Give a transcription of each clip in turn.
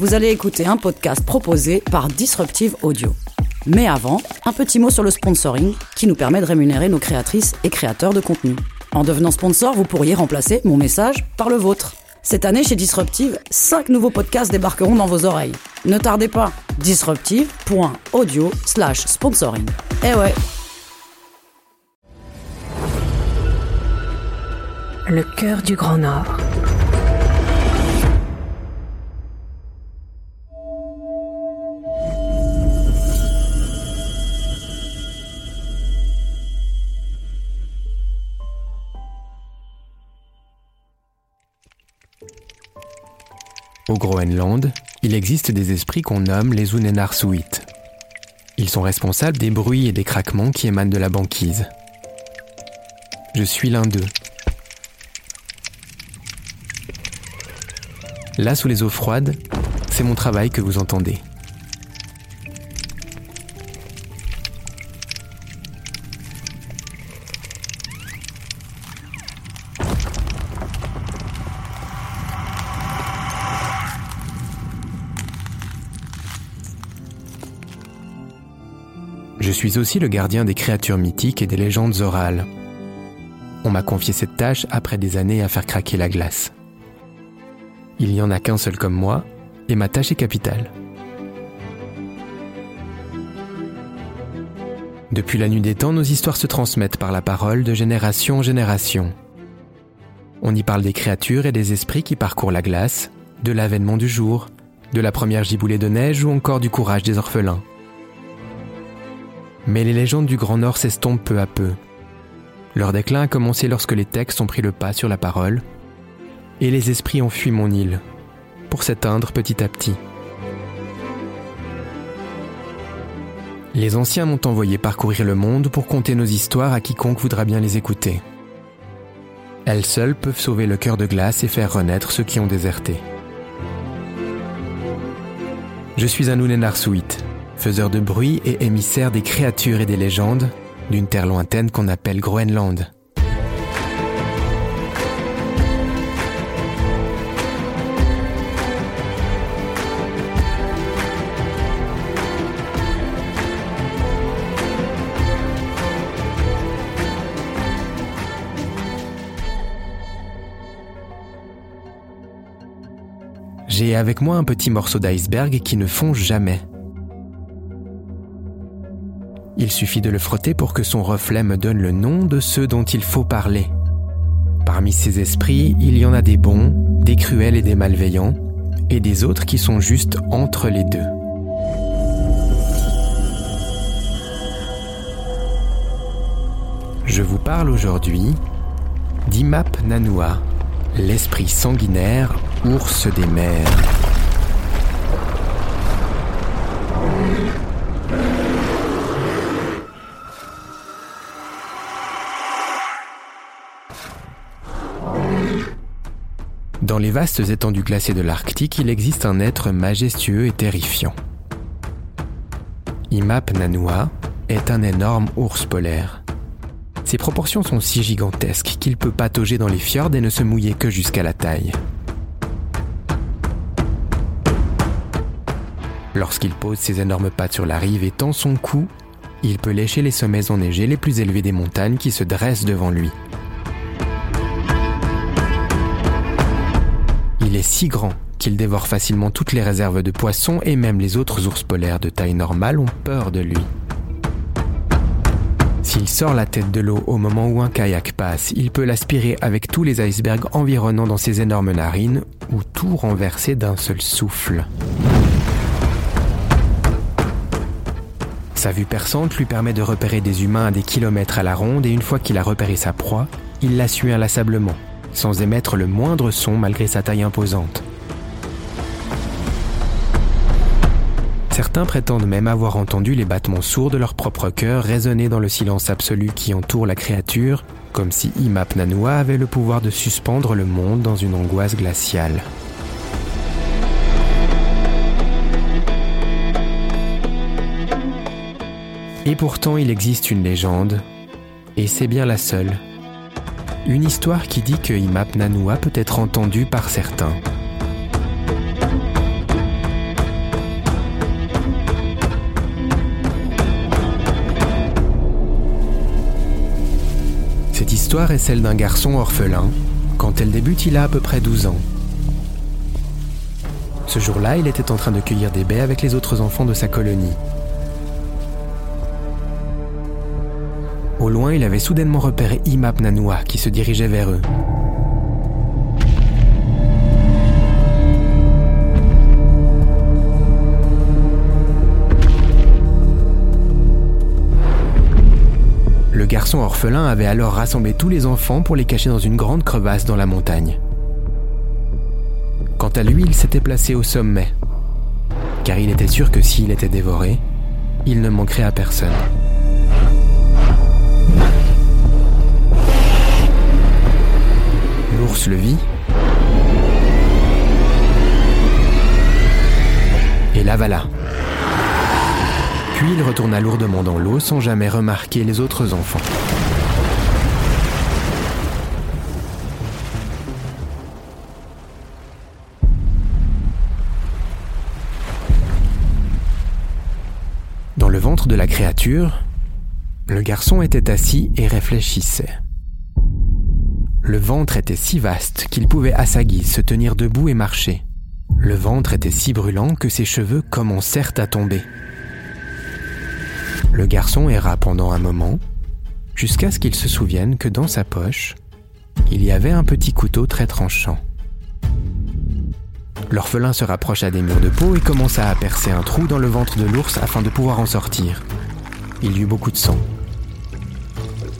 vous allez écouter un podcast proposé par Disruptive Audio. Mais avant, un petit mot sur le sponsoring qui nous permet de rémunérer nos créatrices et créateurs de contenu. En devenant sponsor, vous pourriez remplacer mon message par le vôtre. Cette année, chez Disruptive, 5 nouveaux podcasts débarqueront dans vos oreilles. Ne tardez pas, disruptive.audio slash sponsoring. Eh ouais Le cœur du Grand Nord. Au Groenland, il existe des esprits qu'on nomme les Unenarsuit. Ils sont responsables des bruits et des craquements qui émanent de la banquise. Je suis l'un d'eux. Là, sous les eaux froides, c'est mon travail que vous entendez. Je suis aussi le gardien des créatures mythiques et des légendes orales. On m'a confié cette tâche après des années à faire craquer la glace. Il n'y en a qu'un seul comme moi, et ma tâche est capitale. Depuis la nuit des temps, nos histoires se transmettent par la parole de génération en génération. On y parle des créatures et des esprits qui parcourent la glace, de l'avènement du jour, de la première giboulée de neige ou encore du courage des orphelins. Mais les légendes du Grand Nord s'estompent peu à peu. Leur déclin a commencé lorsque les textes ont pris le pas sur la parole, et les esprits ont fui mon île, pour s'éteindre petit à petit. Les anciens m'ont envoyé parcourir le monde pour conter nos histoires à quiconque voudra bien les écouter. Elles seules peuvent sauver le cœur de glace et faire renaître ceux qui ont déserté. Je suis un Unenarsuit, faiseur de bruit et émissaire des créatures et des légendes d'une terre lointaine qu'on appelle Groenland. J'ai avec moi un petit morceau d'iceberg qui ne fond jamais. Il suffit de le frotter pour que son reflet me donne le nom de ceux dont il faut parler. Parmi ces esprits, il y en a des bons, des cruels et des malveillants, et des autres qui sont juste entre les deux. Je vous parle aujourd'hui d'Imap Nanua, l'esprit sanguinaire, ours des mers. Dans les vastes étendues glacées de l'Arctique, il existe un être majestueux et terrifiant. Imap Nanua est un énorme ours polaire. Ses proportions sont si gigantesques qu'il peut patauger dans les fjords et ne se mouiller que jusqu'à la taille. Lorsqu'il pose ses énormes pattes sur la rive et tend son cou, il peut lécher les sommets enneigés les plus élevés des montagnes qui se dressent devant lui. Il est si grand qu'il dévore facilement toutes les réserves de poissons et même les autres ours polaires de taille normale ont peur de lui. S'il sort la tête de l'eau au moment où un kayak passe, il peut l'aspirer avec tous les icebergs environnant dans ses énormes narines ou tout renverser d'un seul souffle. Sa vue perçante lui permet de repérer des humains à des kilomètres à la ronde et une fois qu'il a repéré sa proie, il la suit inlassablement, sans émettre le moindre son malgré sa taille imposante. Certains prétendent même avoir entendu les battements sourds de leur propre cœur résonner dans le silence absolu qui entoure la créature, comme si Imap Nanua avait le pouvoir de suspendre le monde dans une angoisse glaciale. Et pourtant il existe une légende, et c'est bien la seule une histoire qui dit que Imap Nanoua peut être entendue par certains. Cette histoire est celle d'un garçon orphelin. Quand elle débute, il a à peu près 12 ans. Ce jour-là, il était en train de cueillir des baies avec les autres enfants de sa colonie. Au loin, il avait soudainement repéré Imap Nanua qui se dirigeait vers eux. Le garçon orphelin avait alors rassemblé tous les enfants pour les cacher dans une grande crevasse dans la montagne. Quant à lui, il s'était placé au sommet, car il était sûr que s'il était dévoré, il ne manquerait à personne. L'ours le vit et l'avala. Puis il retourna lourdement dans l'eau sans jamais remarquer les autres enfants. Dans le ventre de la créature, le garçon était assis et réfléchissait. Le ventre était si vaste qu'il pouvait à sa guise se tenir debout et marcher. Le ventre était si brûlant que ses cheveux commencèrent à tomber. Le garçon erra pendant un moment, jusqu'à ce qu'il se souvienne que dans sa poche, il y avait un petit couteau très tranchant. L'orphelin se rapprocha des murs de peau et commença à percer un trou dans le ventre de l'ours afin de pouvoir en sortir. Il y eut beaucoup de sang.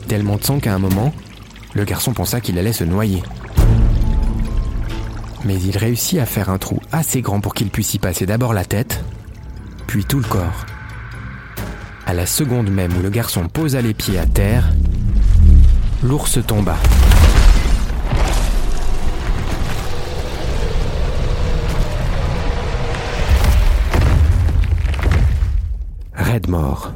Tellement de sang qu'à un moment, le garçon pensa qu'il allait se noyer. Mais il réussit à faire un trou assez grand pour qu'il puisse y passer d'abord la tête, puis tout le corps. À la seconde même où le garçon posa les pieds à terre, l'ours tomba. Red mort.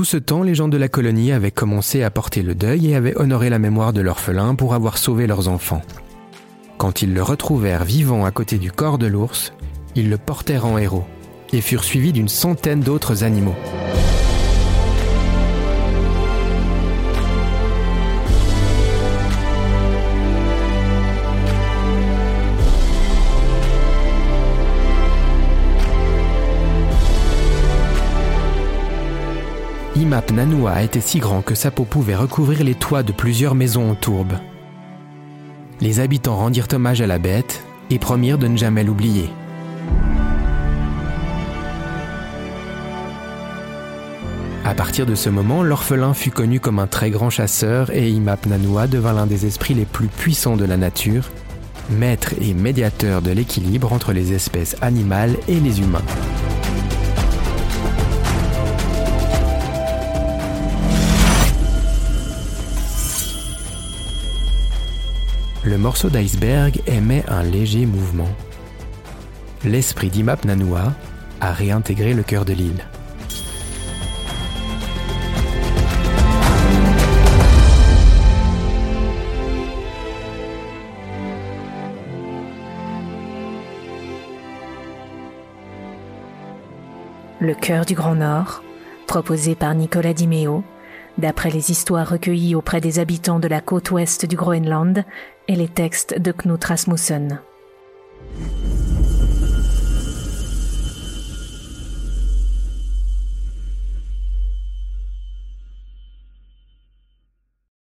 Tout ce temps, les gens de la colonie avaient commencé à porter le deuil et avaient honoré la mémoire de l'orphelin pour avoir sauvé leurs enfants. Quand ils le retrouvèrent vivant à côté du corps de l'ours, ils le portèrent en héros et furent suivis d'une centaine d'autres animaux. Imap Nanua était si grand que sa peau pouvait recouvrir les toits de plusieurs maisons en tourbe. Les habitants rendirent hommage à la bête et promirent de ne jamais l'oublier. À partir de ce moment, l'orphelin fut connu comme un très grand chasseur et Imap Nanua devint l'un des esprits les plus puissants de la nature, maître et médiateur de l'équilibre entre les espèces animales et les humains. Le morceau d'iceberg émet un léger mouvement. L'esprit d'Imap Nanua a réintégré le cœur de l'île. Le cœur du Grand Nord, proposé par Nicolas Dimeo, d'après les histoires recueillies auprès des habitants de la côte ouest du Groenland et les textes de Knut Rasmussen.